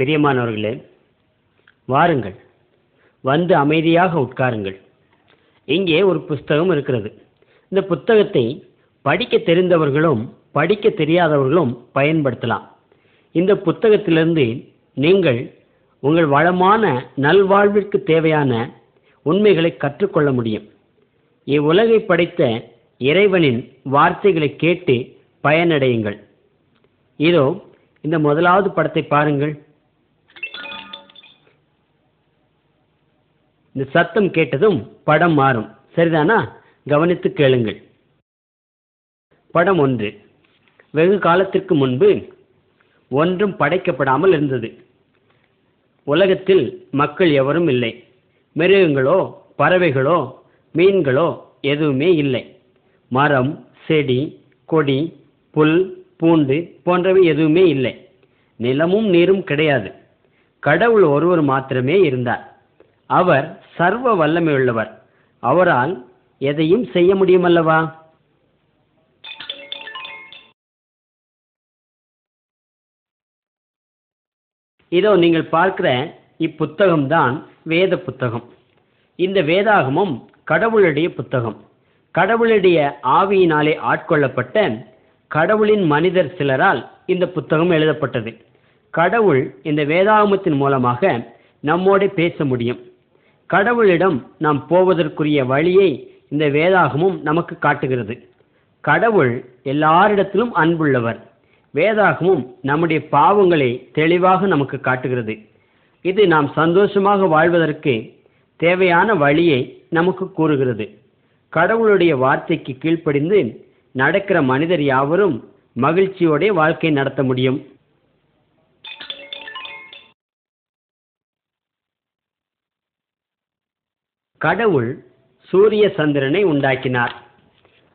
பிரியமானவர்களே வாருங்கள். வந்து அமைதியாக உட்காருங்கள். இங்கே ஒரு புஸ்தகம் இருக்கிறது. இந்த புத்தகத்தை படிக்க தெரிந்தவர்களும் படிக்க தெரியாதவர்களும் பயன்படுத்தலாம். இந்த புத்தகத்திலிருந்து நீங்கள் உங்கள் வளமான நல்வாழ்விற்கு தேவையான உண்மைகளை கற்றுக்கொள்ள முடியும். இவ்வுலகை படைத்த இறைவனின் வார்த்தைகளை கேட்டு பயனடையுங்கள். இதோ இந்த முதலாவது படத்தை பாருங்கள். இந்த சத்தம் கேட்டதும் படம் மாறும். சரிதானா? கவனித்து கேளுங்கள். படம் ஒன்று. வெகு காலத்திற்கு முன்பு ஒன்றும் படைக்கப்படாமல் இருந்தது. உலகத்தில் மக்கள் எவரும் இல்லை. மிருகங்களோ பறவைகளோ மீன்களோ எதுவுமே இல்லை. மரம் செடி கொடி புல் பூண்டு போன்றவை எதுவுமே இல்லை. நிலமும் நீரும் கிடையாது. கடவுள் ஒருவர் மாத்திரமே இருந்தார். அவர் சர்வ வல்லமையுள்ளவர். அவரால் எதையும் செய்ய முடியுமல்லவா? இதோ நீங்கள் பார்க்கிற இப்புத்தகம்தான் வேத புத்தகம். இந்த வேதாகமம் கடவுளுடைய புத்தகம். கடவுளுடைய ஆவியினாலே ஆட்கொள்ளப்பட்ட கடவுளின் மனிதர் சிலரால் இந்த புத்தகம் எழுதப்பட்டது. கடவுள் இந்த வேதாகமத்தின் மூலமாக நம்மோடு பேச முடியும். கடவுளிடம் நாம் போவதற்குரிய வழியை இந்த வேதாகமும் நமக்கு காட்டுகிறது. கடவுள் எல்லாரிடத்திலும் அன்புள்ளவர். வேதாகமும் நம்முடைய பாவங்களை தெளிவாக நமக்கு காட்டுகிறது. இது நாம் சந்தோஷமாக வாழ்வதற்கு தேவையான வழியை நமக்கு கூறுகிறது. கடவுளுடைய வார்த்தைக்கு கீழ்ப்படிந்து நடக்கிற மனிதர் யாவரும் மகிழ்ச்சியோடைய வாழ்க்கை நடத்த முடியும். கடவுள் சூரிய சந்திரனை உண்டாக்கினார்.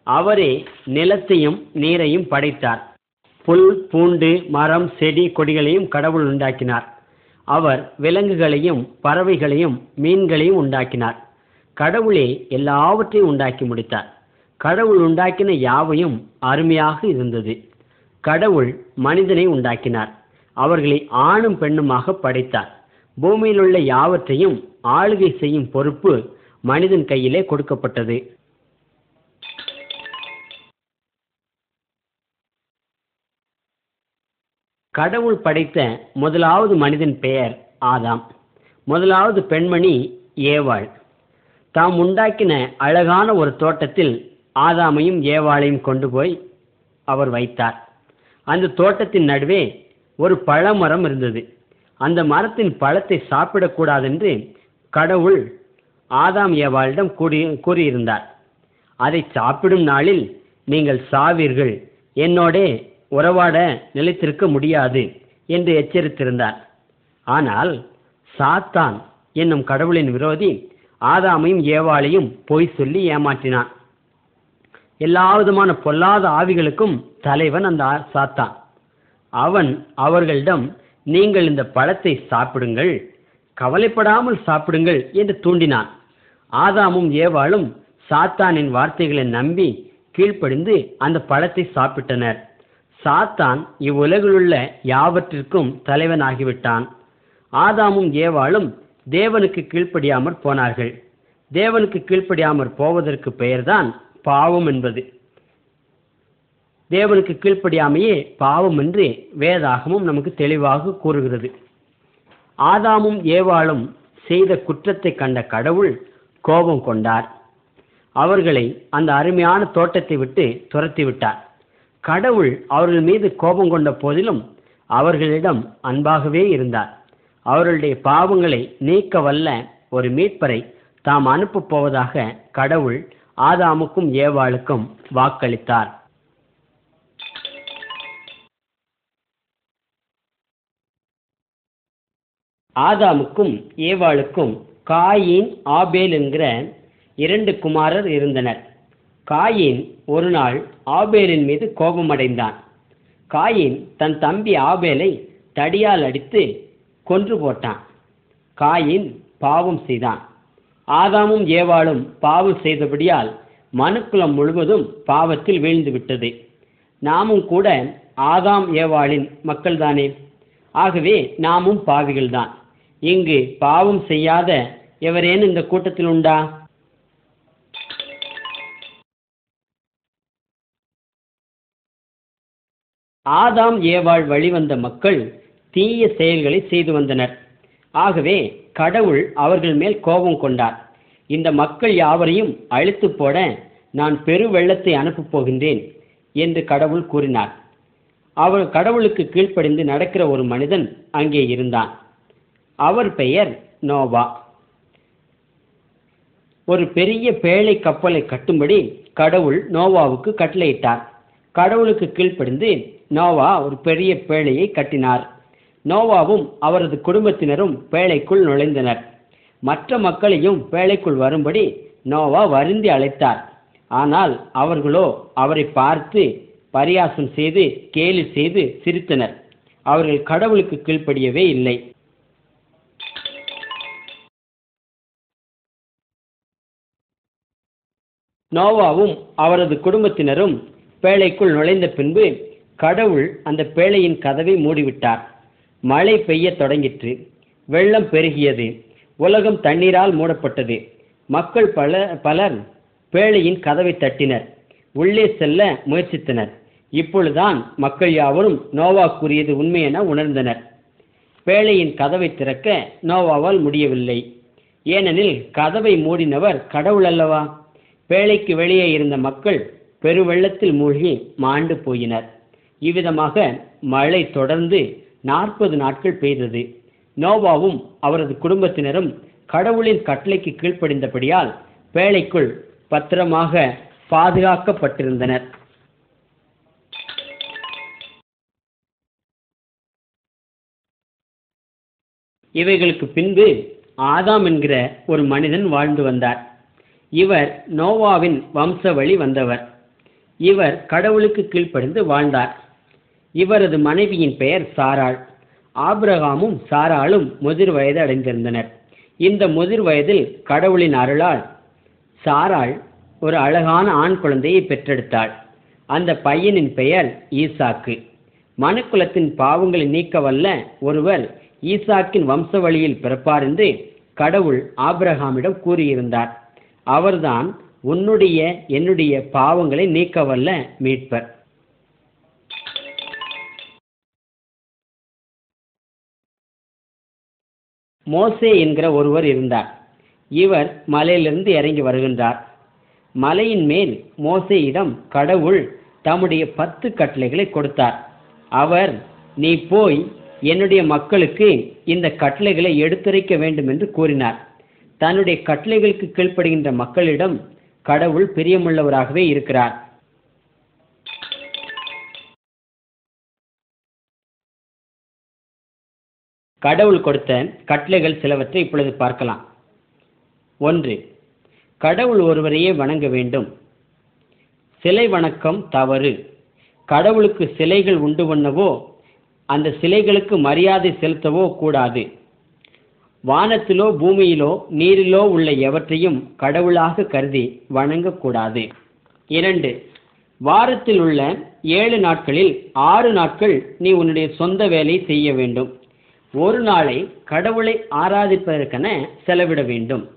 அவரே நிலத்தையும் நீரையும் படைத்தார். புல் பூண்டு மரம் செடி கொடிகளையும் கடவுள் உண்டாக்கினார். அவர் விலங்குகளையும் பறவைகளையும் மீன்களையும் உண்டாக்கினார். கடவுளே எல்லாவற்றையும் உண்டாக்கி முடித்தார். கடவுள் உண்டாக்கின யாவையும் அருமையாக இருந்தது. கடவுள் மனிதனை உண்டாக்கினார். அவர்களை ஆணும் பெண்ணுமாக படைத்தார். பூமியில் உள்ள யாவற்றையும் ஆளுகை செய்யும் பொறுப்பு மனிதன் கையிலே கொடுக்கப்பட்டது. கடவுள் படைத்த முதலாவது மனிதன் பெயர் ஆதாம். முதலாவது பெண்மணி ஏவாள். தாம் உண்டாக்கின அழகான ஒரு தோட்டத்தில் ஆதாமையும் ஏவாளையும் கொண்டு போய் அவர் வைத்தார். அந்த தோட்டத்தின் நடுவே ஒரு பழமரம் இருந்தது. அந்த மரத்தின் பழத்தை சாப்பிடக்கூடாதென்று கடவுள் ஆதாம் ஏவாளிடம் கூறி கூறியிருந்தார். அதை சாப்பிடும் நாளில் நீங்கள் சாவீர்கள். என்னோடே உறவாட நிலைத்திருக்க முடியாது என்று எச்சரித்திருந்தார். ஆனால் சாத்தான் என்னும் கடவுளின் விரோதி ஆதாமையும் ஏவாளையும் பொய் சொல்லி ஏமாற்றினான். எல்லா விதமான பொல்லாத ஆவிகளுக்கும் தலைவன் அந்த ஆ- சாத்தான். அவன் அவர்களிடம் நீங்கள் இந்த பழத்தை சாப்பிடுங்கள். கவலைப்படாமல் சாப்பிடுங்கள் என்று தூண்டினான். ஆதாமும் ஏவாளும் சாத்தானின் வார்த்தைகளை நம்பி கீழ்ப்படிந்து அந்த பழத்தை சாப்பிட்டனர். சாத்தான் இவ்வுலகிலுள்ள யாவற்றிற்கும் தலைவனாகிவிட்டான். ஆதாமும் ஏவாளும் தேவனுக்கு கீழ்ப்படியாமற் போனார்கள். தேவனுக்கு கீழ்ப்படியாமற் போவதற்கு பெயர்தான் பாவம் என்பது. தேவனுக்கு கீழ்ப்படியாமையே பாவம் என்று வேதாகமும் நமக்கு தெளிவாக கூறுகிறது. ஆதாமும் ஏவாளும் செய்த குற்றத்தை கண்ட கடவுள் கோபம் கொண்டார். அவர்களை அந்த அருமையான தோட்டத்தை விட்டு துரத்திவிட்டார் கடவுள் அவர்கள் மீது கோபம் கொண்ட போதிலும் அவர்களிடம் அன்பாகவே இருந்தார். அவர்களுடைய பாவங்களை நீக்க வல்ல ஒரு மீட்பரை தாம் அனுப்பப் போவதாக கடவுள் ஆதாமுக்கும் ஏவாளுக்கும் வாக்களித்தார். ஆதாமுக்கும் ஏவாளுக்கும் காயின் ஆபேல் என்கிற இரண்டு குமாரர் இருந்தனர். காயின் ஒரு நாள் ஆபேலின் மீது கோபமடைந்தான். காயின் தன் தம்பி ஆபேலை தடியால் அடித்து கொன்று போட்டான். காயின் பாவம் செய்தான். ஆதாமும் ஏவாளும் பாவம் செய்தபடியால் மனுக்குலம் முழுவதும் பாவத்தில் வீழ்ந்து விட்டது. நாமும் கூட ஆதாம் ஏவாளின் மக்கள்தானே? ஆகவே நாமும் பாவிகள்தான். இங்கு பாவம் செய்யாத எவரேனும் இந்த கூட்டத்தில் உண்டா? ஆதாம் ஏவாள் வழிவந்த மக்கள் தீய செயல்களை செய்து வந்தனர். ஆகவே கடவுள் அவர்கள் மேல் கோபம் கொண்டார். இந்த மக்கள் யாவரையும் அழித்து போட நான் பெரு வெள்ளத்தை அனுப்பப் போகின்றேன் என்று கடவுள் கூறினார். அவர் கடவுளுக்கு கீழ்ப்படிந்து நடக்கிற ஒரு மனிதன் அங்கே இருந்தான். அவர் பெயர் நோவா. ஒரு பெரிய பேழை கப்பலை கட்டும்படி கடவுள் நோவாவுக்கு கட்டளையிட்டார். கடவுளுக்கு கீழ்ப்படிந்து நோவா ஒரு பெரிய பேழையை கட்டினார். நோவாவும் அவரது குடும்பத்தினரும் பேழைக்குள் நுழைந்தனர். மற்ற மக்களையும் பேழைக்குள் வரும்படி நோவா வருந்தி அழைத்தார். ஆனால் அவர்களோ அவரை பார்த்து பரியாசம் செய்து கேலி செய்து சிரித்தனர். அவர்கள் கடவுளுக்கு கீழ்ப்படியவே இல்லை. நோவாவும் அவரது குடும்பத்தினரும் பேழைக்குள் நுழைந்த பின்பு கடவுள் அந்த பேழையின் கதவை மூடிவிட்டார். மழை பெய்ய தொடங்கிற்று. வெள்ளம் பெருகியது. உலகம் தண்ணீரால் மூடப்பட்டது. மக்கள் பல பலர் பேழையின் கதவை தட்டினர். உள்ளே செல்ல முயற்சித்தனர். இப்பொழுதுதான் மக்கள் யாவரும் நோவா கூறியது உண்மை என உணர்ந்தனர். பேழையின் கதவை திறக்க நோவாவால் முடியவில்லை. ஏனெனில் கதவை மூடினவர் கடவுள் அல்லவா? வேலைக்கு வெளியே இருந்த மக்கள் பெருவெள்ளத்தில் மூழ்கி மாண்டு போயினர். இவ்விதமாக மழை தொடர்ந்து நாற்பது நாட்கள் பெய்தது. நோவாவும் அவரது குடும்பத்தினரும் கடவுளின் கட்டளைக்கு கீழ்ப்படிந்தபடியால் வேலைக்குள் பத்திரமாக பாதுகாக்கப்பட்டிருந்தனர். இவைகளுக்கு பின்பு ஆதாம் என்கிற ஒரு மனிதன் வாழ்ந்து வந்தார். இவர் நோவாவின் வம்சவழி வந்தவர். இவர் கடவுளுக்கு கீழ்ப்படிந்து வாழ்ந்தார். இவரது மனைவியின் பெயர் சாராள். ஆப்ரகாமும் சாராளும் முதிர் வயது அடைந்திருந்தனர். இந்த முதிர் வயதில் கடவுளின் அருளால் சாராள் ஒரு அழகான ஆண் குழந்தையை பெற்றெடுத்தாள். அந்த பையனின் பெயர் ஈசாக்கு. மனுக்குலத்தின் பாவங்களை நீக்க வல்ல ஒருவர் ஈசாக்கின் வம்சவழியில் பிறப்பார் என்று கடவுள் ஆப்ரஹாமிடம் கூறியிருந்தார். அவர்தான் உன்னுடைய என்னுடைய பாவங்களை நீக்க வல்ல மீட்பர். மோசே என்கிற ஒருவர் இருந்தார். இவர் மலையிலிருந்து இறங்கி வருகின்றார். மலையின் மேல் மோசேயிடம் கடவுள் தம்முடைய பத்து கட்டளைகளை கொடுத்தார். அவர் நீ போய் என்னுடைய மக்களுக்கு இந்த கட்டளைகளை எடுத்துரைக்க வேண்டும் என்று கூறினார். தன்னுடைய கட்டளைகளுக்கு கீழ்ப்படுகின்ற மக்களிடம் கடவுள் பிரியமுள்ளவராகவே இருக்கிறார். கடவுள் கொடுத்த கட்டளைகள் சிலவற்றை இப்பொழுது பார்க்கலாம். ஒன்று கடவுள் ஒருவரையே வணங்க வேண்டும். சிலை வணக்கம் தவறு. கடவுளுக்கு சிலைகள் உண்டு பண்ணவோ அந்த சிலைகளுக்கு மரியாதை செலுத்தவோ கூடாது. வானத்திலோ பூமியிலோ நீரிலோ உள்ள எவற்றையும் கடவுளாக கருதி வணங்கக்கூடாது. இரண்டு வாரத்தில் உள்ள ஏழு நாட்களில் ஆறு நாட்கள் நீ உன்னுடைய சொந்த வேலை செய்ய வேண்டும். ஒரு நாளை கடவுளை ஆராதிப்பதற்கென செலவிட வேண்டும்.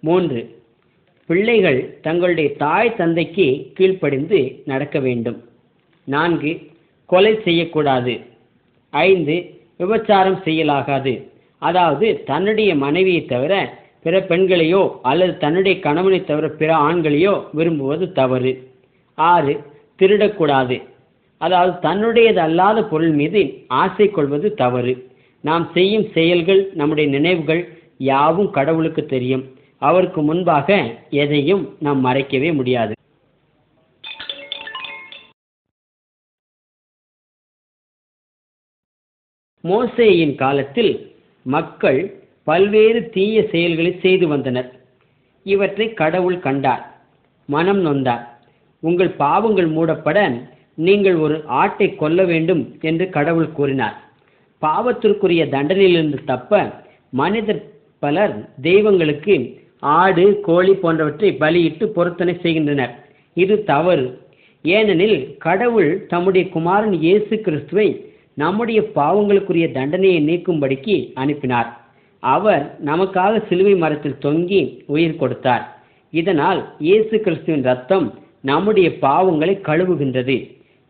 மூன்று பிள்ளைகள் தங்களுடைய தாய் தந்தைக்கு கீழ்ப்படிந்து நடக்க வேண்டும். நான்கு கொலை செய்யக்கூடாது. ஐந்து விபச்சாரம் செய்யலாகாது. அதாவது தன்னுடைய மனைவியை தவிர பிற பெண்களையோ அல்லது தன்னுடைய கணவனை தவிர பிற ஆண்களையோ விரும்புவது தவறு. ஆறு திருடக்கூடாது. அதாவது தன்னுடையது அல்லாத பொருள் மீது ஆசை கொள்வது தவறு. நாம் செய்யும் செயல்கள் நம்முடைய நினைவுகள் யாவும் கடவுளுக்கு தெரியும். அவருக்கு முன்பாக எதையும் நாம் மறைக்கவே முடியாது. மோசேயின் காலத்தில் மக்கள் பல்வேறு தீய செயல்களை செய்து வந்தனர். இவற்றை கடவுள் கண்டார் மனம் நொந்தார். உங்கள் பாவங்கள் மூடப்பட நீங்கள் ஒரு ஆட்டை கொல்ல வேண்டும் என்று கடவுள் கூறினார். பாவத்திற்குரிய தண்டனையிலிருந்து தப்ப மனிதர் பலர் தெய்வங்களுக்கு ஆடு கோழி போன்றவற்றை பலியிட்டு பொருத்தனை செய்கின்றனர். இது தவறு. ஏனெனில் கடவுள் தம்முடைய குமாரன் இயேசு கிறிஸ்துவை நம்முடைய பாவங்களுக்குரிய தண்டனையை நீக்கும்படிக்கு அனுப்பினார். அவர் நமக்காக சிலுவை மரத்தில் தொங்கி உயிர் கொடுத்தார். இதனால் இயேசு கிறிஸ்துவின் ரத்தம் நம்முடைய பாவங்களை கழுவுகின்றது.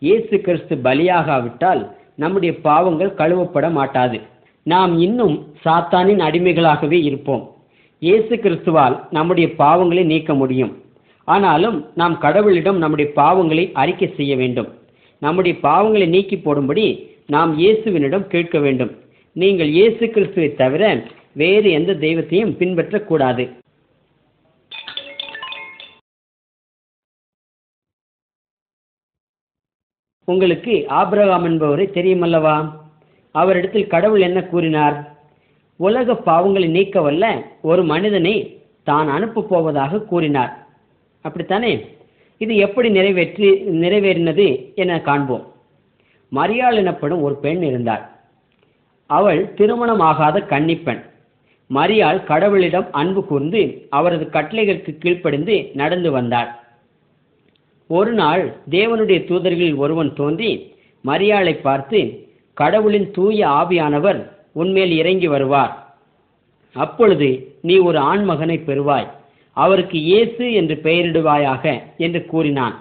இயேசு கிறிஸ்து பலியாகாவிட்டால் நம்முடைய பாவங்கள் கழுவப்பட மாட்டாது. நாம் இன்னும் சாத்தானின் அடிமைகளாகவே இருப்போம். இயேசு கிறிஸ்துவால் நம்முடைய பாவங்களை நீக்க முடியும். ஆனாலும் நாம் கடவுளிடம் நம்முடைய பாவங்களை அறிக்கை செய்ய வேண்டும். நம்முடைய பாவங்களை நீக்கி போடும்படி நாம் இயேசுவினிடம் கேட்க வேண்டும். நீங்கள் இயேசு கிறிஸ்துவை தவிர வேறு எந்த தெய்வத்தையும் பின்பற்றக்கூடாது. உங்களுக்கு ஆபிரகாம் என்பவரை தெரியுமல்லவா? அவரிடத்தில் கடவுள் என்ன கூறினார்? உலக பாவங்களை நீக்க வல்ல ஒரு மனிதனை தான் அனுப்பப் போவதாக கூறினார். அப்படித்தானே? இது எப்படி நிறைவேற்றி நிறைவேறினது என காண்போம். மரியாள் எனப்படும் ஒரு பெண் இருந்தாள். அவள் திருமணமாகாத கன்னிப்பெண். மரியாள் கடவுளிடம் அன்பு கூர்ந்து அவரது கட்டளைகளுக்கு கீழ்ப்படிந்து நடந்து வந்தாள். ஒரு நாள் தேவனுடைய தூதர்களில் ஒருவன் தோன்றி மரியாளை பார்த்து கடவுளின் தூய ஆவியானவர் உன்மேல் இறங்கி வருவார். அப்பொழுது நீ ஒரு ஆண்மகனை பெறுவாய். அவருக்கு இயேசு என்று பெயரிடுவாயாக என்று கூறினான்.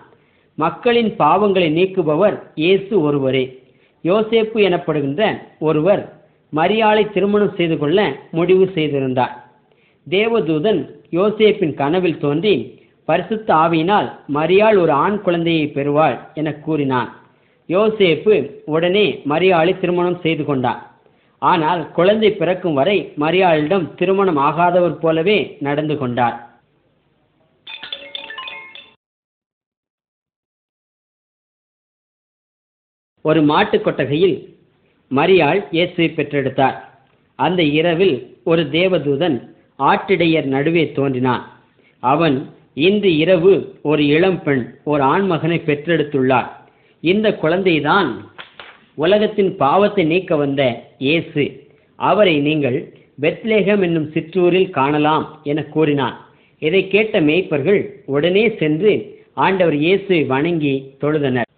மக்களின் பாவங்களை நீக்குபவர் இயேசு ஒருவரே. யோசேப்பு எனப்படுகின்ற ஒருவர் மரியாளை திருமணம் செய்து கொள்ள முடிவு செய்திருந்தார். தேவதூதன் யோசேப்பின் கனவில் தோன்றி பரிசுத்த ஆவியினால் மரியாள் ஒரு ஆண் குழந்தையை பெறுவாள் என கூறினான். யோசேப்பு உடனே மரியாளை திருமணம் செய்து கொண்டான். ஆனால் குழந்தை பிறக்கும் வரை மரியாளிடம் திருமணம் ஆகாதவர் போலவே நடந்து கொண்டார். ஒரு மாட்டுக் கொட்டகையில் மரியாள் இயேசுவை பெற்றெடுத்தார். அந்த இரவில் ஒரு தேவதூதன் ஆட்டிடையர் நடுவே தோன்றினான். அவன் இன்று இரவு ஒரு இளம் பெண் ஒரு ஆண்மகனை பெற்றெடுத்துள்ளார். இந்த குழந்தைதான் உலகத்தின் பாவத்தை நீக்க வந்த இயேசு. அவரை நீங்கள் பெத்லேகம் என்னும் சிற்றூரில் காணலாம் என கூறினான். இதை கேட்ட மேய்ப்பர்கள் உடனே சென்று ஆண்டவர் இயேசுவை வணங்கி தொழுதனர்.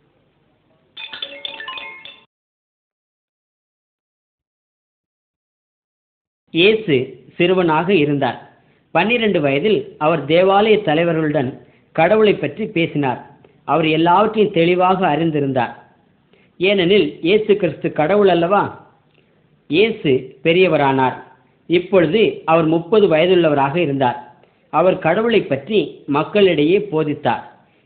இயேசு சிறுவனாக இருந்தார். பன்னிரண்டு வயதில் அவர் தேவாலய தலைவர்களுடன் கடவுளை பற்றி பேசினார். அவர் எல்லாவற்றையும் தெளிவாக அறிந்திருந்தார். ஏனெனில் இயேசு கிறிஸ்து கடவுள் அல்லவா? இயேசு பெரியவரானார். இப்பொழுது அவர் முப்பது வயதுள்ளவராக இருந்தார். அவர் கடவுளை பற்றி மக்களிடையே போதித்தார்.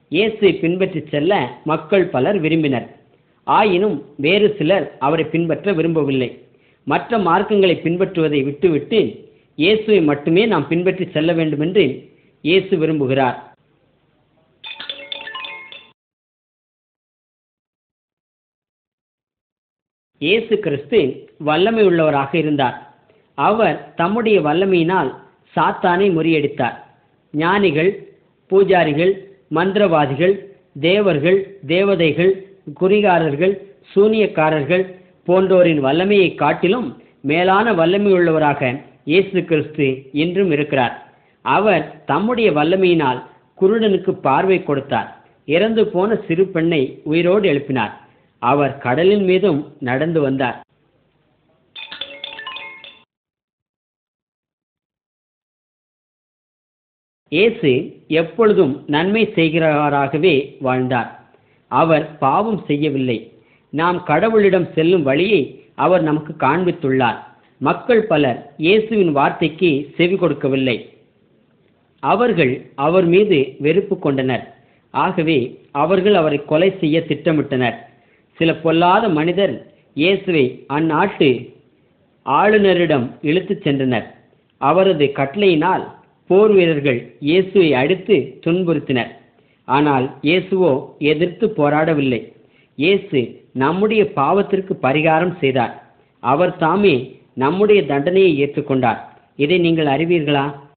இயேசுவை பின்பற்றிச் செல்ல மக்கள் பலர் விரும்பினர். ஆயினும் வேறு சிலர் அவரை பின்பற்ற விரும்பவில்லை. மற்ற மார்க்கங்களை பின்பற்றுவதை விட்டுவிட்டு இயேசுவை மட்டுமே நாம் பின்பற்றி செல்ல வேண்டும் என்று இயேசு விரும்புகிறார். இயேசு கிறிஸ்து வல்லமை உள்ளவராக இருந்தார். அவர் தம்முடைய வல்லமையினால் சாத்தானை முறியடித்தார். ஞானிகள் பூஜாரிகள் மந்திரவாதிகள் தேவர்கள் தேவதைகள் குறிகாரர்கள் சூனியக்காரர்கள் போன்றோரின் வல்லமையை காட்டிலும் மேலான வல்லமை உள்ளவராக இயேசு கிறிஸ்து இன்றும் இருக்கிறார். அவர் தம்முடைய வல்லமையினால் குருடனுக்கு பார்வை கொடுத்தார். இறந்து போன சிறு பெண்ணை உயிரோடு எழுப்பினார். அவர் கடலின் மீதும் நடந்து வந்தார். இயேசு எப்பொழுதும் நன்மை செய்கிறவராகவே வாழ்ந்தார். அவர் பாவம் செய்யவில்லை. நாம் கடவுளிடம் செல்லும் வழியை அவர் நமக்கு காண்பித்துள்ளார். மக்கள் பலர் இயேசுவின் வார்த்தைக்கு செவி கொடுக்கவில்லை. அவர்கள் அவர் மீது வெறுப்பு கொண்டனர். ஆகவே அவர்கள் அவரை கொலை செய்ய திட்டமிட்டனர். சில பொல்லாத மனிதர் இயேசுவை அந்நாட்டு ஆளுநரிடம் இழுத்துச் சென்றனர். அவரது கட்டளையினால் போர் வீரர்கள் இயேசுவை அடித்து துன்புறுத்தினர். ஆனால் இயேசுவோ எதிர்த்து போராடவில்லை. இயேசு நம்முடைய பாவத்திற்கு பரிகாரம் செய்தார். அவர் தாமே நம்முடைய தண்டனையை ஏற்றுக்கொண்டார். இதை நீங்கள் அறிவீர்களா?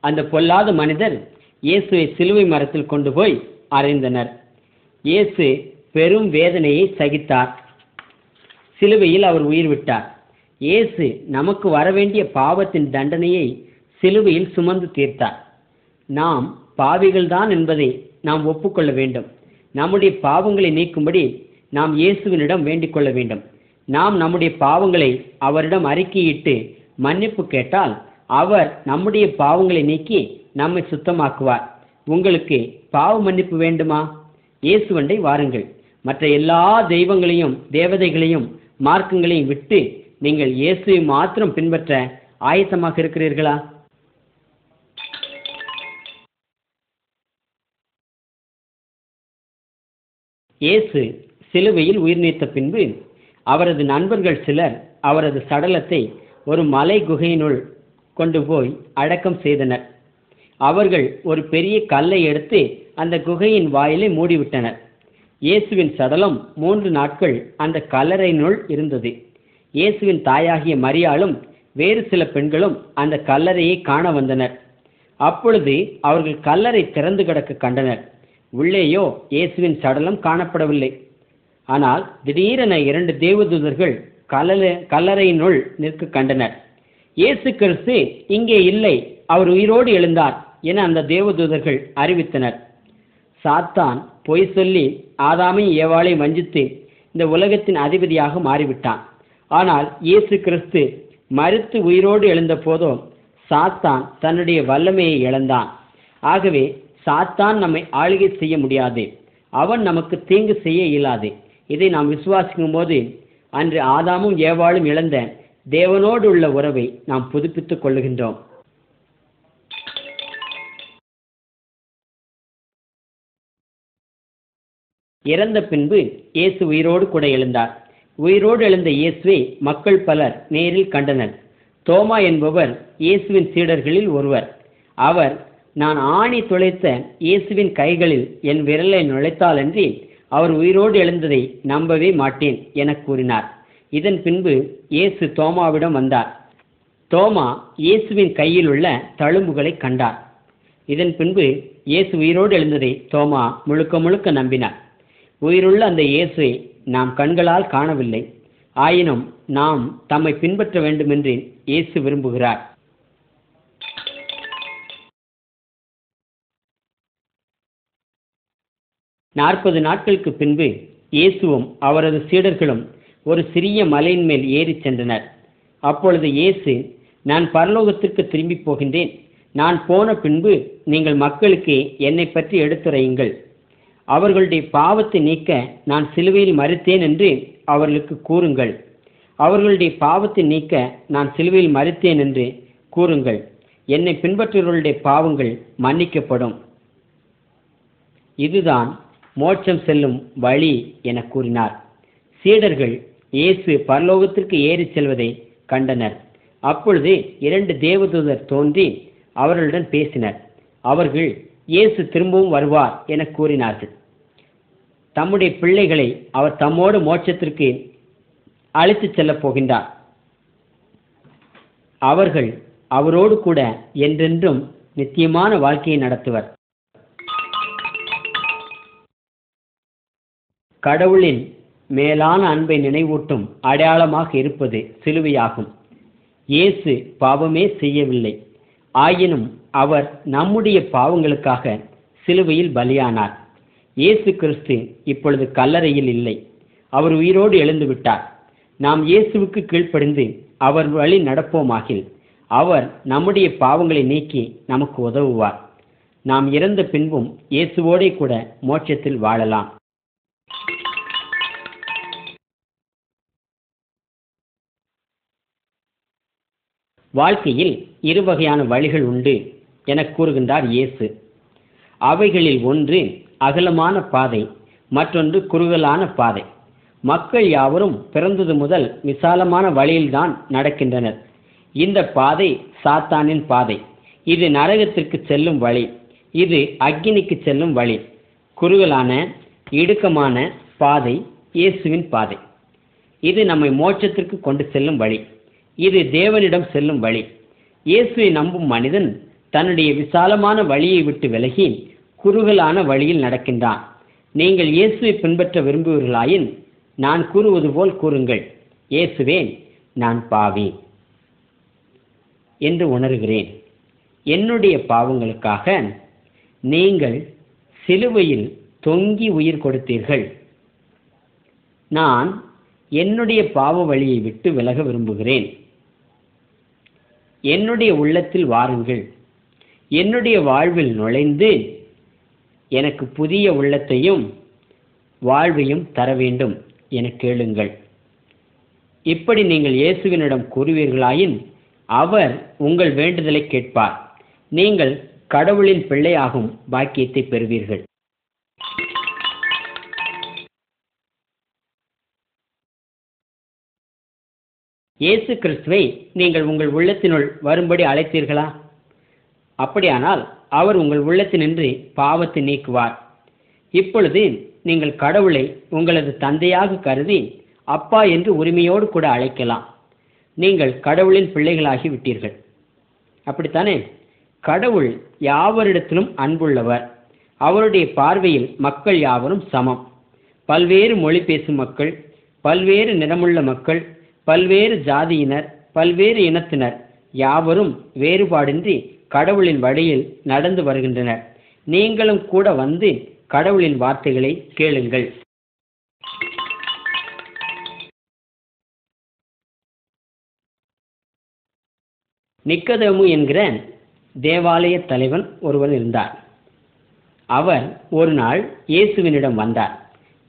அந்த பொல்லாத மனிதர் இயேசுவை சிலுவை மரத்தில் கொண்டு போய் அறைந்தனர். இயேசு பெரும் வேதனையை சகித்தார். சிலுவையில் அவர் உயிர் விட்டார். இயேசு நமக்கு வரவேண்டிய பாவத்தின் தண்டனையை சிலுவையில் சுமந்து தீர்த்தார். நாம் பாவிகள்தான் என்பதை நாம் ஒப்புக்கொள்ள வேண்டும். நம்முடைய பாவங்களை நீக்கும்படி நாம் இயேசுவினிடம் வேண்டிக் கொள்ள வேண்டும். நாம் நம்முடைய பாவங்களை அவரிடம் அறிக்கையிட்டு மன்னிப்பு கேட்டால் அவர் நம்முடைய பாவங்களை நீக்கி நம்மை சுத்தமாக்குவார். உங்களுக்கு பாவ மன்னிப்பு வேண்டுமா? இயேசுவண்டை வாருங்கள். மற்ற எல்லா தெய்வங்களையும் தேவதைகளையும் மார்க்கங்களையும் விட்டு நீங்கள் இயேசுவை மாத்திரம் பின்பற்ற ஆயத்தமாக இருக்கிறீர்களா? இயேசு சிலுவையில் உயிர் நீத்த பின்பு அவரது நண்பர்கள் சிலர் அவரது சடலத்தை ஒரு மலை குகையினுள் கொண்டு போய் அடக்கம் செய்தனர். அவர்கள் ஒரு பெரிய கல்லை எடுத்து அந்த குகையின் வாயிலை மூடிவிட்டனர். இயேசுவின் சடலம் மூன்று நாட்கள் அந்த கல்லறையினுள் இருந்தது. இயேசுவின் தாயாகிய மரியாளும் வேறு சில பெண்களும் அந்த கல்லறையை காண வந்தனர். அப்பொழுது அவர்கள் கல்லறை திறந்து கிடக்க கண்டனர். உள்ளேயோ இயேசுவின் சடலம் காணப்படவில்லை. ஆனால் திடீரென இரண்டு தேவதூதர்கள் கலல கல்லறையினுள் நிற்க கண்டனர். இயேசு கிறிஸ்து இங்கே இல்லை அவர் உயிரோடு எழுந்தார் என அந்த தேவதூதர்கள் அறிவித்தனர். சாத்தான் பொய் சொல்லி ஆதாமை ஏவாளை வஞ்சித்து இந்த உலகத்தின் அதிபதியாக மாறிவிட்டான். ஆனால் இயேசு கிறிஸ்து மறுத்து உயிரோடு எழுந்த போதோ சாத்தான் தன்னுடைய வல்லமையை இழந்தான். ஆகவே சாத்தான் நம்மை ஆளுகை செய்ய முடியாது. அவன் நமக்கு தீங்கு செய்ய இயலாது. இதை நாம் விசுவாசிக்கும் போது அன்று ஆதாமும் ஏவாளும் இழந்த தேவனோடு உள்ள உறவை நாம் புதுப்பித்துக் கொள்ளுகின்றோம். இறந்த பின்பு இயேசு உயிரோடு கூட எழுந்தார். உயிரோடு எழுந்த இயேசுவை மக்கள் பலர் நேரில் கண்டனர். தோமா என்பவர் இயேசுவின் சீடர்களில் ஒருவர். அவர் நான் ஆணி துளைத்த இயேசுவின் கைகளில் என் விரலை நுழைத்தாலன்றி அவர் உயிரோடு எழுந்ததை நம்பவே மாட்டேன் என கூறினார். இதன் பின்பு இயேசு தோமாவிடம் வந்தார். தோமா இயேசுவின் கையில் உள்ள தழும்புகளை கண்டார். இதன் பின்பு இயேசு உயிரோடு எழுந்ததை தோமா முழுக்க முழுக்க நம்பினார். உயிருள்ள அந்த இயேசுவை நாம் கண்களால் காணவில்லை. ஆயினும் நாம் தம்மை பின்பற்ற வேண்டுமென்று இயேசு விரும்புகிறார். நாற்பது நாட்களுக்கு பின்பு இயேசுவும் அவரது சீடர்களும் ஒரு சிறிய மலையின் மேல் ஏறிச் சென்றனர். அப்பொழுது இயேசு நான் பரலோகத்திற்கு திரும்பி போகின்றேன். நான் போன பின்பு நீங்கள் மக்களுக்கு என்னை பற்றி எடுத்துரையுங்கள். அவர்களுடைய பாவத்தை நீக்க நான் சிலுவையில் மறித்தேன் என்று அவர்களுக்கு கூறுங்கள். அவர்களுடைய பாவத்தை நீக்க நான் சிலுவையில் மறித்தேன் என்று கூறுங்கள். என்னை பின்பற்றுவர்களுடைய பாவங்கள் மன்னிக்கப்படும். இதுதான் மோட்சம் செல்லும் வழி என கூறினார். சீடர்கள் இயேசு பரலோகத்திற்கு ஏறிச் செல்வதை கண்டனர். அப்பொழுது இரண்டு தேவதூதர் தோன்றி அவர்களுடன் பேசினர். அவர்கள் இயேசு திரும்பவும் வருவார் என கூறினார்கள். தம்முடைய பிள்ளைகளை அவர் தம்மோடு மோட்சத்திற்கு அழைத்துச் செல்லப் போகின்றார். அவர்கள் அவரோடு கூட என்றென்றும் நித்தியமான வாழ்க்கையை நடத்துவர். கடவுளின் மேலான அன்பை நினைவூட்டும் அடையாளமாக இருப்பது சிலுவையாகும். இயேசு பாவமே செய்யவில்லை. ஆயினும் அவர் நம்முடைய பாவங்களுக்காக சிலுவையில் பலியானார். இயேசு கிறிஸ்து இப்பொழுது கல்லறையில் இல்லை. அவர் உயிரோடு எழுந்து விட்டார். நாம் இயேசுவுக்கு கீழ்ப்படிந்து அவர் வழி நடப்போமாகில் அவர் நம்முடைய பாவங்களை நீக்கி நமக்கு உதவுவார். நாம் இறந்த பின்பும் இயேசுவோடே கூட மோட்சத்தில் வாழலாம். வாழ்க்கையில் இரு வகையான வழிகள் உண்டு என கூறுகின்றார் இயேசு. அவைகளில் ஒன்று அகலமான பாதை மற்றொன்று குறுகலான பாதை. மக்கள் யாவரும் பிறந்தது முதல் விசாலமான வழியில்தான் நடக்கின்றனர். இந்த பாதை சாத்தானின் பாதை. இது நரகத்திற்கு செல்லும் வழி. இது அக்கினிக்கு செல்லும் வழி. குறுகலான இடுக்கமான பாதை இயேசுவின் பாதை. இது நம்மை மோட்சத்திற்கு கொண்டு செல்லும் வழி. இது தேவனிடம் செல்லும் வழி. இயேசுவை நம்பும் மனிதன் தன்னுடைய விசாலமான வழியை விட்டு விலகி குறுகலான வழியில் நடக்கின்றான். நீங்கள் இயேசுவை பின்பற்ற விரும்புவீர்களாயின் நான் கூறுவது போல் கூறுங்கள். இயேசுவே நான் பாவி என்று உணர்கிறேன். என்னுடைய பாவங்களுக்காக நீங்கள் சிலுவையில் தொங்கி உயிர் கொடுத்தீர்கள். நான் என்னுடைய பாவ வழியை விட்டு விலக விரும்புகிறேன். என்னுடைய உள்ளத்தில் வாருங்கள். என்னுடைய வாழ்வில் நுழைந்து எனக்கு புதிய உள்ளத்தையும் வாழ்வையும் தர வேண்டும் என கேளுங்கள். இப்படி நீங்கள் இயேசுவினிடம் கூறுவீர்களாயின் அவர் உங்கள் வேண்டுதலை கேட்பார். நீங்கள் கடவுளின் பிள்ளையாகும் பாக்கியத்தை பெறுவீர்கள். இயேசு கிறிஸ்துவை நீங்கள் உங்கள் உள்ளத்தினுள் வரும்படி அழைத்தீர்களா? அப்படியானால் அவர் உங்கள் உள்ளத்தினின்று பாவத்தை நீக்குவார். இப்பொழுது நீங்கள் கடவுளை உங்களது தந்தையாக கருதி அப்பா என்று உரிமையோடு கூட அழைக்கலாம். நீங்கள் கடவுளின் பிள்ளைகளாகி விட்டீர்கள். அப்படித்தானே? கடவுள் யாவரிடத்திலும் அன்புள்ளவர். அவருடைய பார்வையில் மக்கள் யாவரும் சமம். பல்வேறு மொழி பேசும் மக்கள் பல்வேறு நிறமுள்ள மக்கள் பல்வேறு ஜாதியினர் பல்வேறு இனத்தினர் யாவரும் வேறுபாடின்றி கடவுளின் வழியில் நடந்து வருகின்றனர். நீங்களும் கூட வந்து கடவுளின் வார்த்தைகளை கேளுங்கள். நிக்கதேமு என்கிற தேவாலய தலைவன் ஒருவன் இருந்தார். அவர் ஒரு நாள் இயேசுவினிடம் வந்தார்.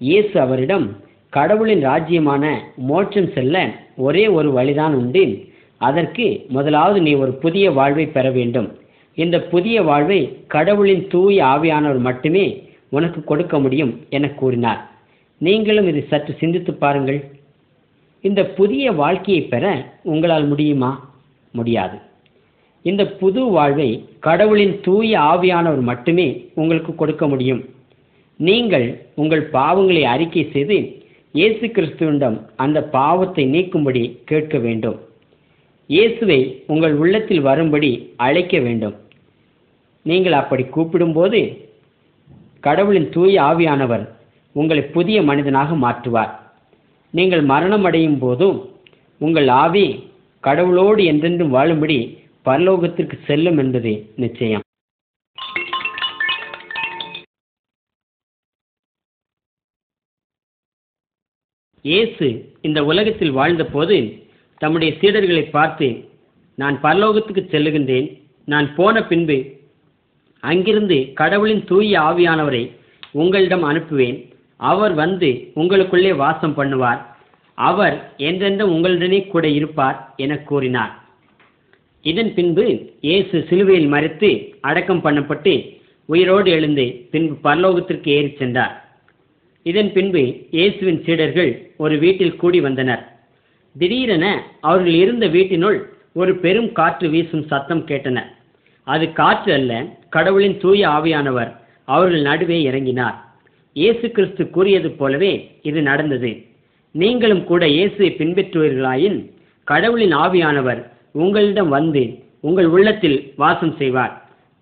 இயேசு அவரிடம் கடவுளின் ராஜ்யமான மோட்சம் செல்ல ஒரே ஒரு வழிதான் உண்டு அதற்கு முதலாவது நீ ஒரு புதிய வாழ்வை பெற வேண்டும். இந்த புதிய வாழ்வை கடவுளின் தூய ஆவியானவர் மட்டுமே உனக்கு கொடுக்க முடியும் என கூறினார். நீங்களும் இதை சற்று சிந்தித்து பாருங்கள். இந்த புதிய வாழ்க்கையை பெற உங்களால் முடியுமா? முடியாது. இந்த புது வாழ்வை கடவுளின் தூய ஆவியானவர் மட்டுமே உங்களுக்கு கொடுக்க முடியும். நீங்கள் உங்கள் பாவங்களை அறிக்கை செய்து இயேசு கிறிஸ்துவிடம் அந்த பாவத்தை நீக்கும்படி கேட்க வேண்டும். இயேசுவை உங்கள் உள்ளத்தில் வரும்படி அழைக்க வேண்டும். நீங்கள் அப்படி கூப்பிடும்போது கடவுளின் தூய ஆவியானவர் உங்களை புதிய மனிதனாக மாற்றுவார். நீங்கள் மரணம் அடையும் போதும் உங்கள் ஆவி கடவுளோடு என்றென்றும் வாழும்படி பரலோகத்திற்கு செல்லும் என்பது நிச்சயம். இயேசு இந்த உலகத்தில் வாழ்ந்தபோது தம்முடைய சீடர்களை பார்த்து நான் பரலோகத்துக்கு செல்லுகின்றேன். நான் போன பின்பு அங்கிருந்து கடவுளின் தூய ஆவியானவரை உங்களிடம் அனுப்புவேன். அவர் வந்து உங்களுக்குள்ளே வாசம் பண்ணுவார். அவர் என்றென்றும் உங்களுடனே கூட இருப்பார் என கூறினார். இதன் பின்பு இயேசு சிலுவையில் மறைத்து அடக்கம் பண்ணப்பட்டு உயிரோடு எழுந்து பின்பு பரலோகத்திற்கு ஏறிச் சென்றார். இதன் பின்பு இயேசுவின் சீடர்கள் ஒரு வீட்டில் கூடி வந்தனர். திடீரென அவர்கள் இருந்த வீட்டினுள் ஒரு பெரும் காற்று வீசும் சத்தம் கேட்டன. அது காற்று அல்ல கடவுளின் தூய ஆவியானவர் அவர்கள் நடுவே இறங்கினார். இயேசு கிறிஸ்து கூறியது போலவே இது நடந்தது. நீங்களும் கூட இயேசுவை பின்பற்றுவீர்களாயின் கடவுளின் ஆவியானவர் உங்களிடம் வந்து உங்கள் உள்ளத்தில் வாசம் செய்வார்.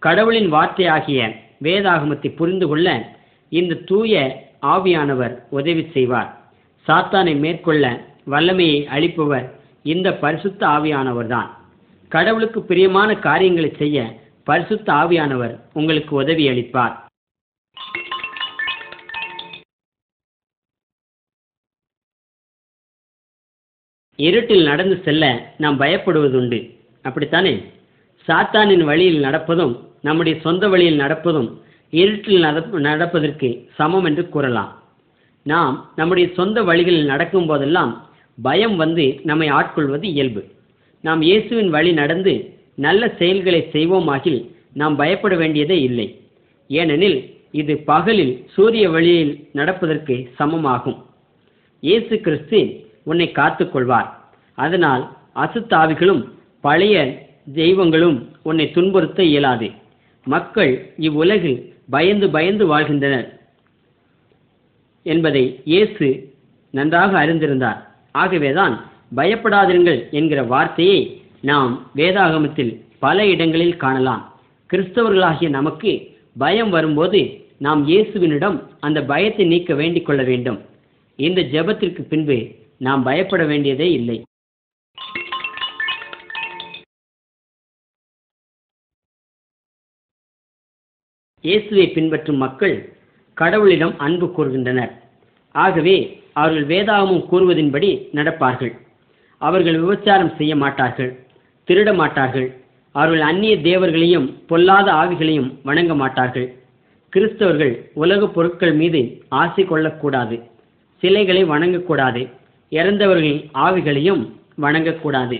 கடவுளின் வார்த்தையாகிய வேதாகமத்தை புரிந்து கொள்ள இந்த தூய ஆவியானவர் உதவி செய்வார். சாத்தானை மேற்கொள்ள வல்லமையை அளிப்பவர் இந்த பரிசுத்த ஆவியானவர்தான். கடவுளுக்கு பிரியமான காரியங்களை செய்ய பரிசுத்த ஆவியானவர் உங்களுக்கு உதவி அளிப்பார். இருட்டில் நடந்து செல்ல நாம் பயப்படுவதுண்டு. அப்படித்தானே? சாத்தானின் வழியில் நடப்பதும் நம்முடைய சொந்த வழியில் நடப்பதும் இருட்டில் நடப்ப நடப்பதற்கு சமம் என்று கூறலாம். நாம் நம்முடைய சொந்த வழிகளில் நடக்கும் போதெல்லாம் பயம் வந்து நம்மை ஆட்கொள்வது இயல்பு. நாம் இயேசுவின் வழி நடந்து நல்ல செயல்களை செய்வோமாகில் நாம் பயப்பட வேண்டியதே இல்லை. ஏனெனில் இது பகலில் சூரிய வழியில் நடப்பதற்கு சமமாகும். இயேசு கிறிஸ்து உன்னை காத்துக்கொள்வார். அதனால் அசுத்தாவிகளும் பழைய தெய்வங்களும் உன்னை துன்புறுத்த இயலாது. மக்கள் இவ்வுலகில் பயந்து பயந்து வாழ்கின்றனர் என்பதை இயேசு நன்றாக அறிந்திருந்தார். ஆகவேதான் பயப்படாதிருங்கள் என்கிற வார்த்தையை நாம் வேதாகமத்தில் பல இடங்களில் காணலாம். கிறிஸ்தவர்களாகிய நமக்கு பயம் வரும்போது நாம் இயேசுவினிடம் அந்த பயத்தை நீக்க வேண்டிக் கொள்ள வேண்டும். இந்த ஜெபத்திற்கு பின்பு நாம் பயப்பட வேண்டியதே இல்லை. இயேசுவை பின்பற்றும் மக்கள் கடவுளிடம் அன்பு கூறுகின்றனர். ஆகவே அவர்கள் வேதாகமும் கூறுவதின்படி நடப்பார்கள். அவர்கள் விபச்சாரம் செய்ய மாட்டார்கள் திருட மாட்டார்கள். அவர்கள் அந்நிய தேவர்களையும் பொல்லாத ஆவிகளையும் வணங்க மாட்டார்கள். கிறிஸ்தவர்கள் உலகப் பொருட்கள் மீது ஆசை கொள்ளக்கூடாது சிலைகளை வணங்கக்கூடாது இறந்தவர்களின் ஆவிகளையும் வணங்கக்கூடாது.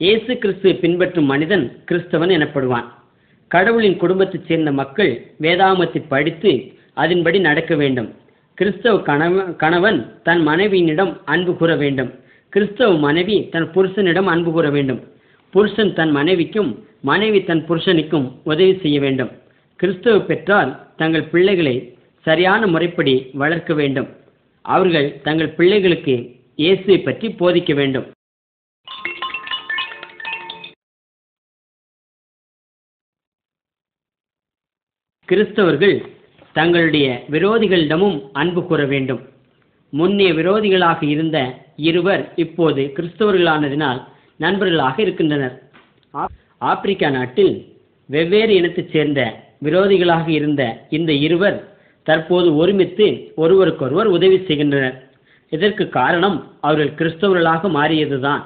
இயேசு கிறிஸ்துவை பின்பற்றும் மனிதன் கிறிஸ்தவன் எனப்படுவான். கடவுளின் குடும்பத்தைச் சேர்ந்த மக்கள் வேதாமத்தை படித்து அதன்படி நடக்க வேண்டும். கிறிஸ்தவ கணவன் கணவன் தன் மனைவியினிடம் அன்பு கூற வேண்டும். கிறிஸ்தவ மனைவி தன் புருஷனிடம் அன்பு கூற வேண்டும். புருஷன் தன் மனைவிக்கும் மனைவி தன் புருஷனுக்கும் உதவி செய்ய வேண்டும். கிறிஸ்தவ பெற்றால் தங்கள் பிள்ளைகளை சரியான முறைப்படி வளர்க்க வேண்டும். அவர்கள் தங்கள் பிள்ளைகளுக்கு இயேசுவை பற்றி போதிக்க வேண்டும். கிறிஸ்தவர்கள் தங்களுடைய விரோதிகளிடமும் அன்பு கூற வேண்டும். முன்னே விரோதிகளாக இருந்த இருவர் இப்போது கிறிஸ்தவர்களானதினால் நண்பர்களாக இருக்கின்றனர். ஆப்- ஆப்பிரிக்கா நாட்டில் வெவ்வேறு இனத்தைச் சேர்ந்த விரோதிகளாக இருந்த இந்த இருவர் தற்போது ஒருமித்து ஒருவருக்கொருவர் உதவி செய்கின்றனர். இதற்கு காரணம் அவர்கள் கிறிஸ்தவர்களாக மாறியதுதான்.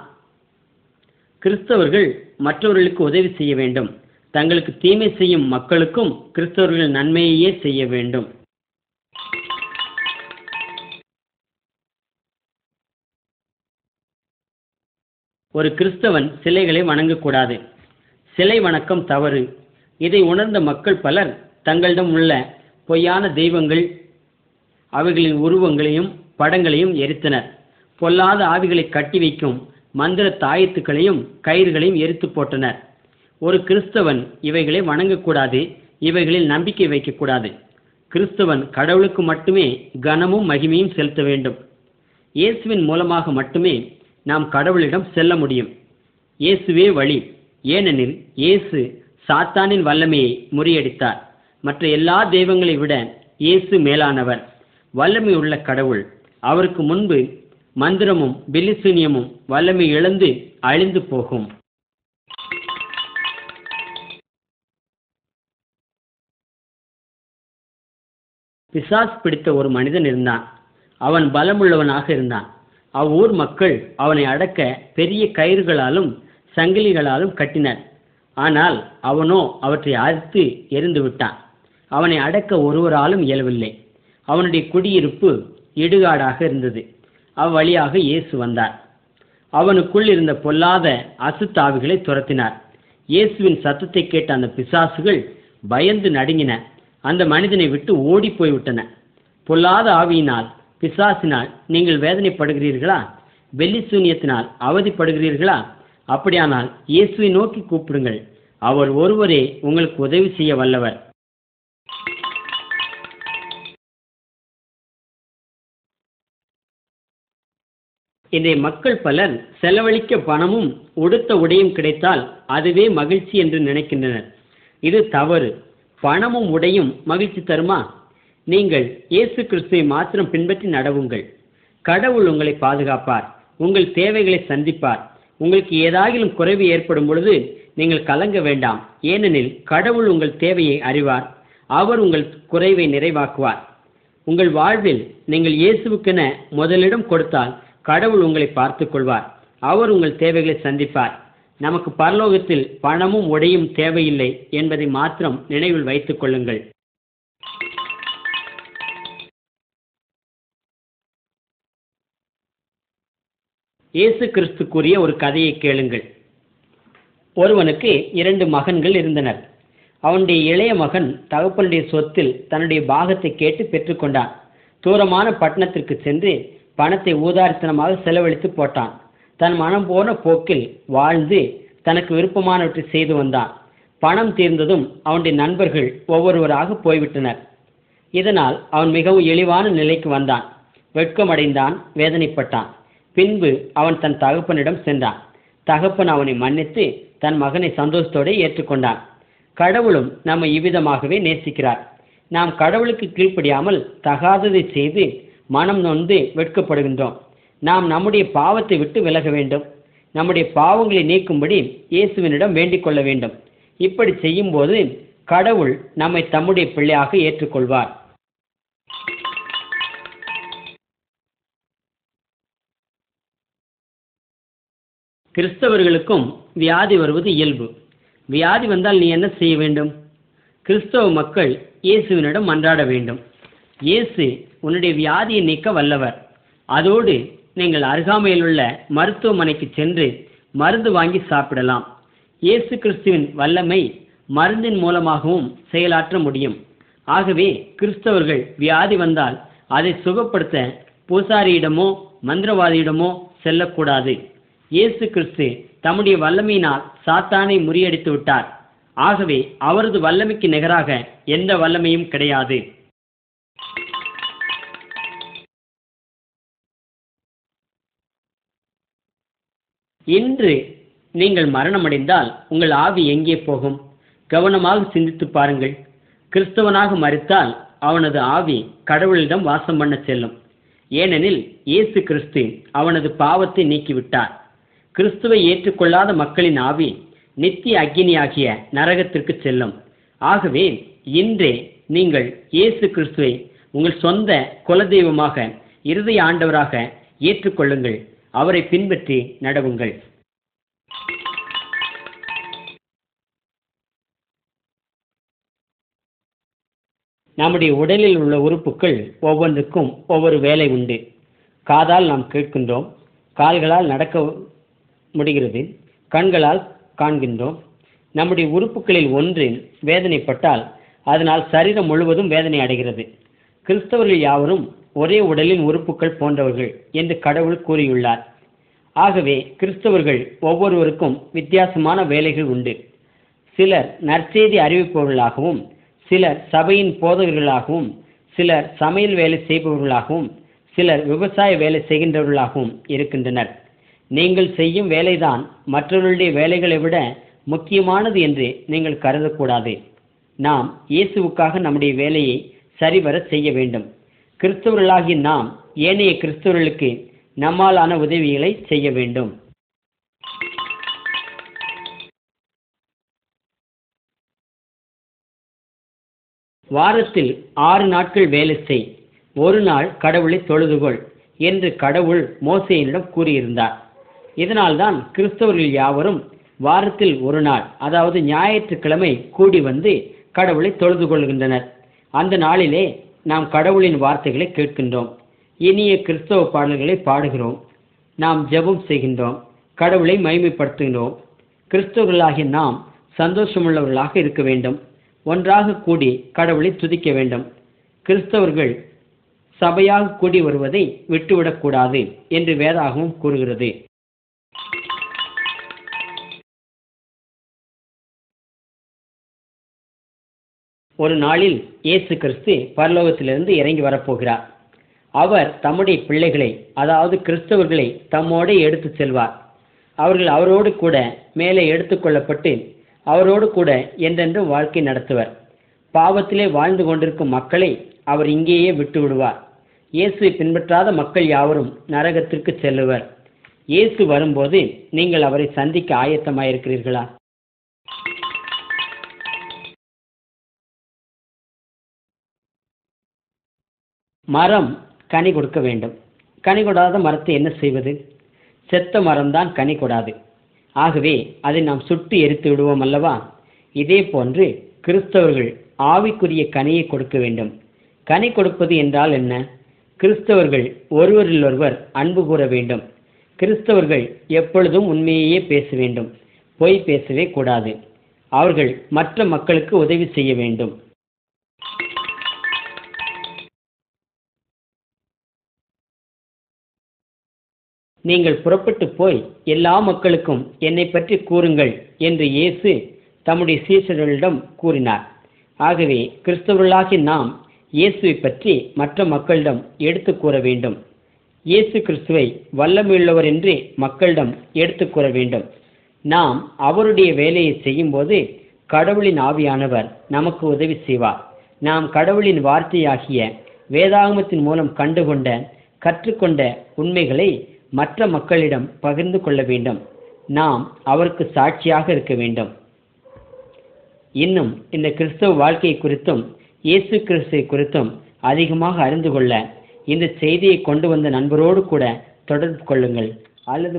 கிறிஸ்தவர்கள் மற்றவர்களுக்கு உதவி செய்ய வேண்டும். தங்களுக்கு தீமை செய்யும் மக்களுக்கும் கிறிஸ்தவர்கள் நன்மையையே செய்ய வேண்டும். ஒரு கிறிஸ்தவன் சிலைகளை வணங்கக்கூடாது. சிலை வணக்கம் தவறு. இதை உணர்ந்த மக்கள் பலர் தங்களிடம் உள்ள பொய்யான தெய்வங்கள் அவைகளின் உருவங்களையும் படங்களையும் எரித்தனர். பொல்லாத ஆவிகளை கட்டி வைக்கும் மந்திர தாயத்துக்களையும் கயிறுகளையும் எரித்து போட்டனர். ஒரு கிறிஸ்தவன் இவைகளை வணங்கக்கூடாது இவைகளில் நம்பிக்கை வைக்கக்கூடாது. கிறிஸ்தவன் கடவுளுக்கு மட்டுமே கனமும் மகிமையும் செலுத்த வேண்டும். இயேசுவின் மூலமாக மட்டுமே நாம் கடவுளிடம் செல்ல முடியும். இயேசுவே வழி. ஏனெனில் இயேசு சாத்தானின் வல்லமையை முறியடித்தார். மற்ற எல்லா தெய்வங்களை விட இயேசு மேலானவர். வல்லமை உள்ள கடவுள். அவருக்கு முன்பு மந்திரமும் பில்லிசூனியமும் வல்லமை இழந்து அழிந்து போகும். பிசாஸ் பிடித்த ஒரு மனிதன் இருந்தான். அவன் பலமுள்ளவனாக இருந்தான். அவ்வூர் மக்கள் அவனை அடக்க பெரிய கயிறுகளாலும் சங்கிலிகளாலும் கட்டினர். ஆனால் அவனோ அவற்றை அறுத்து எரிந்து விட்டான். அவனை அடக்க ஒருவராலும் இயலவில்லை. அவனுடைய குடியிருப்பு இடுகாடாக இருந்தது. அவ்வழியாக இயேசு வந்தார். அவனுக்குள் இருந்த பொல்லாத அசுத்தாவிகளை துரத்தினார். இயேசுவின் சத்தத்தை கேட்ட அந்த பிசாசுகள் பயந்து நடுங்கின. அந்த மனிதனை விட்டு ஓடி போய்விட்டன. பொல்லாத ஆவியினால் பிசாசினால் நீங்கள் வேதனைப்படுகிறீர்களா? வெள்ளி சூன்யத்தினால் அவதிப்படுகிறீர்களா? அப்படியானால் இயேசுவை நோக்கி கூப்பிடுங்கள். அவர் ஒருவரே உங்களுக்கு உதவி செய்ய வல்லவர். இன்றைய மக்கள் பலர் செலவழிக்க பணமும் உடுத்த உடையும் கிடைத்தால் அதுவே மகிழ்ச்சி என்று நினைக்கின்றனர். இது தவறு. பணமும் உடையும் மகிழ்ச்சி தருமா? நீங்கள் இயேசு கிறிஸ்துவை மாத்திரம் பின்பற்றி நடவுங்கள். கடவுள் உங்களை பாதுகாப்பார். உங்கள் தேவைகளை சந்திப்பார். உங்களுக்கு ஏதாகிலும் குறைவு ஏற்படும் பொழுது நீங்கள் கலங்க வேண்டாம். ஏனெனில் கடவுள் உங்கள் தேவையை அறிவார். அவர் உங்கள் குறைவை நிறைவாக்குவார். உங்கள் வாழ்வில் நீங்கள் இயேசுவுக்கென முதலிடம் கொடுத்தால் கடவுள் உங்களை பார்த்துக் கொள்வார். அவர் உங்கள் தேவைகளை சந்திப்பார். நமக்கு பரலோகத்தில் பணமும் உடையும் தேவையில்லை என்பதை மாத்திரம் நினைவில் வைத்துக் கொள்ளுங்கள். இயேசு கிறிஸ்து கூறிய ஒரு கதையை கேளுங்கள். ஒருவனுக்கு இரண்டு மகன்கள் இருந்தனர். அவனுடைய இளைய மகன் தகப்பனுடைய சொத்தில் தன்னுடைய பாகத்தை கேட்டு பெற்றுக்கொண்டான். தூரமான பட்டணத்திற்கு சென்று பணத்தை ஊதாரித்தனமாக செலவழித்து போட்டான். தன் மனம் போன போக்கில் வாழ்ந்து தனக்கு விருப்பமானவற்றை செய்து வந்தான். பணம் தீர்ந்ததும் அவனுடைய நண்பர்கள் ஒவ்வொருவராக போய்விட்டனர். இதனால் அவன் மிகவும் இழிவான நிலைக்கு வந்தான். வெட்கமடைந்தான் வேதனைப்பட்டான். பின்பு அவன் தன் தகப்பனிடம் சென்றான். தகப்பன் அவனை மன்னித்து தன் மகனை சந்தோஷத்தோடு ஏற்றுக்கொண்டான். கடவுளும் நம்மை இவ்விதமாகவே நேசிக்கிறார். நாம் கடவுளுக்கு கீழ்ப்படியாமல் தகாததை செய்து மனம் நொந்து வெட்கப்படுகின்றோம். நாம் நம்முடைய பாவத்தை விட்டு விலக வேண்டும். நம்முடைய பாவங்களை நீக்கும்படி இயேசுவினிடம் வேண்டிக் கொள்ள வேண்டும். இப்படி செய்யும்போது கடவுள் நம்மை தம்முடைய பிள்ளையாக ஏற்றுக்கொள்வார். கிறிஸ்தவர்களுக்கும் வியாதி வருவது இயல்பு. வியாதி வந்தால் நீ என்ன செய்ய வேண்டும்? கிறிஸ்தவ மக்கள் இயேசுவினிடம் மன்றாட வேண்டும். இயேசு உன்னுடைய வியாதியை நீக்க வல்லவர். அதோடு நீங்கள் அருகாமையில் உள்ள மருத்துவமனைக்கு சென்று மருந்து வாங்கி சாப்பிடலாம். இயேசு கிறிஸ்துவின் வல்லமை மருந்தின் மூலமாகவும் செயலாற்ற முடியும். ஆகவே கிறிஸ்தவர்கள் வியாதி வந்தால் அதை சுகப்படுத்த பூசாரியிடமோ மந்திரவாதியிடமோ செல்லக்கூடாது. இயேசு கிறிஸ்து தம்முடைய வல்லமையினால் சாத்தானை முறியடித்து விட்டார். ஆகவே அவரது வல்லமைக்கு நிகராக எந்த வல்லமையும் கிடையாது. இன்று நீங்கள் மரணமடைந்தால் உங்கள் ஆவி எங்கே போகும்? கவனமாக சிந்தித்து பாருங்கள். கிறிஸ்தவனாக மறித்தால் அவனது ஆவி கடவுளிடம் வாசம் பண்ண செல்லும். ஏனெனில் இயேசு கிறிஸ்து அவனது பாவத்தை நீக்கிவிட்டார். கிறிஸ்துவை ஏற்றுக்கொள்ளாத மக்களின் ஆவி நித்திய அக்னியாகிய நரகத்திற்கு செல்லும். ஆகவே இன்றே நீங்கள் இயேசு கிறிஸ்துவை உங்கள் சொந்த குலதெய்வமாக இருதய ஆண்டவராக ஏற்றுக்கொள்ளுங்கள். அவரை பின்பற்றி நடவுங்கள். நம்முடைய உடலில் உள்ள உறுப்புகள் ஒவ்வொன்றுக்கும் ஒவ்வொரு வேலை உண்டு. காதால் நாம் கேட்கின்றோம் கால்களால் நடக்க முடிகிறது கண்களால் காண்கின்றோம். நம்முடைய உறுப்புகளில் ஒன்று வேதனைப்பட்டால் அதனால் சரீரம் முழுவதும் வேதனை அடைகிறது. கிறிஸ்தவர்கள் யாவரும் ஒரே உடலின் உறுப்புகள் போன்றவர்கள் என்று கடவுள் கூறியுள்ளார். ஆகவே கிறிஸ்தவர்கள் ஒவ்வொருவருக்கும் வித்தியாசமான வேலைகள் உண்டு. சிலர் நற்செய்தி அறிவிப்பவர்களாகவும் சிலர் சபையின் போதகர்களாகவும் சிலர் சமையல் வேலை செய்பவர்களாகவும் சிலர் விவசாய வேலை செய்கின்றவர்களாகவும் இருக்கின்றனர். நீங்கள் செய்யும் வேலைதான் மற்றவர்களுடைய வேலைகளை விட முக்கியமானது என்று நீங்கள் கருதக்கூடாது. நாம் இயேசுவுக்காக நம்முடைய வேலையை சரிவர செய்ய வேண்டும். கிறிஸ்தவர்களாகிய நாம் ஏனைய கிறிஸ்தவர்களுக்கு நம்மாலான உதவிகளை செய்ய வேண்டும். வாரத்தில் ஆறு நாட்கள் வேலை செய் ஒரு நாள் கடவுளை தொழுதுகொள் என்று கடவுள் மோசையினிடம் கூறியிருந்தார். இதனால்தான் கிறிஸ்தவர்கள் யாவரும் வாரத்தில் ஒரு நாள் அதாவது ஞாயிற்றுக்கிழமை கூடி வந்து கடவுளை தொழுது கொள்கின்றனர். அந்த நாளிலே நாம் கடவுளின் வார்த்தைகளை கேட்கின்றோம். இனிய கிறிஸ்தவ பாடல்களை பாடுகிறோம். நாம் ஜெபம் செய்கின்றோம். கடவுளை மைமைப்படுத்துகின்றோம் கிறிஸ்தவர்களாகிய நாம் சந்தோஷமுள்ளவர்களாக இருக்க வேண்டும். ஒன்றாக கூடி கடவுளை துதிக்க வேண்டும். கிறிஸ்தவர்கள் சபையாக கூடி வருவதை விட்டுவிடக்கூடாது என்று வேதாகமும் கூறுகிறது. ஒரு நாளில் இயேசு கிறிஸ்து பரலோகத்திலிருந்து இறங்கி வரப்போகிறார். அவர் தம்முடைய பிள்ளைகளை அதாவது கிறிஸ்தவர்களை தம்மோடு எடுத்து செல்வார். அவர்கள் அவரோடு கூட மேலே எடுத்துக்கொள்ளப்பட்டு அவரோடு கூட என்றென்றும் வாழ்க்கை நடத்துவர். பாவத்திலே வாழ்ந்து கொண்டிருக்கும் மக்களை அவர் இங்கேயே விட்டு விடுவார் இயேசுவை பின்பற்றாத மக்கள் யாவரும் நரகத்திற்கு செல்லுவர். இயேசு வரும்போது நீங்கள் அவரை சந்திக்க ஆயத்தமாயிருக்கிறீர்களா? மரம் கனி கொடுக்க வேண்டும். கனி கொடாத மரத்தை என்ன செய்வது? செத்த மரம்தான் கனி கொடாது. ஆகவே அதை நாம் சுட்டு எரித்து விடுவோம் அல்லவா? இதே போன்று கிறிஸ்தவர்கள் ஆவிக்குரிய கனியை கொடுக்க வேண்டும். கனி கொடுப்பது என்றால் என்ன? கிறிஸ்தவர்கள் ஒருவரிலொருவர் அன்பு கூற வேண்டும். கிறிஸ்தவர்கள் எப்பொழுதும் உண்மையையே பேச வேண்டும். பொய் பேசவே கூடாது. அவர்கள் மற்ற மக்களுக்கு உதவி செய்ய வேண்டும். நீங்கள் புறப்பட்டு போய் எல்லா மக்களுக்கும் என்னை பற்றி கூறுங்கள் என்று இயேசு தம்முடைய சீசர்களிடம் கூறினார். ஆகவே கிறிஸ்தவர்களாகி நாம் இயேசுவை பற்றி மற்ற மக்களிடம் எடுத்து கூற வேண்டும். இயேசு கிறிஸ்துவை வல்லமையுள்ளவர் என்று மக்களிடம் எடுத்து கூற வேண்டும். நாம் அவருடைய வேலையை செய்யும்போது கடவுளின் ஆவியானவர் நமக்கு உதவி செய்வார். நாம் கடவுளின் வார்த்தையாகிய வேதாகமத்தின் மூலம் கண்டுகொண்ட கற்றுக்கொண்ட உண்மைகளை மற்ற மக்களிடம் பகிர்ந்து கொள்ள வேண்டும். நாம் அவருக்கு சாட்சியாக இருக்க வேண்டும். இன்னும் இந்த கிறிஸ்தவ வாழ்க்கை குறித்தும் இயேசு கிறிஸ்துவை குறித்தும் அதிகமாக அறிந்து கொள்ள இந்த செய்தியை கொண்டு வந்த நண்பரோடு கூட தொடர்பு கொள்ளுங்கள். அல்லது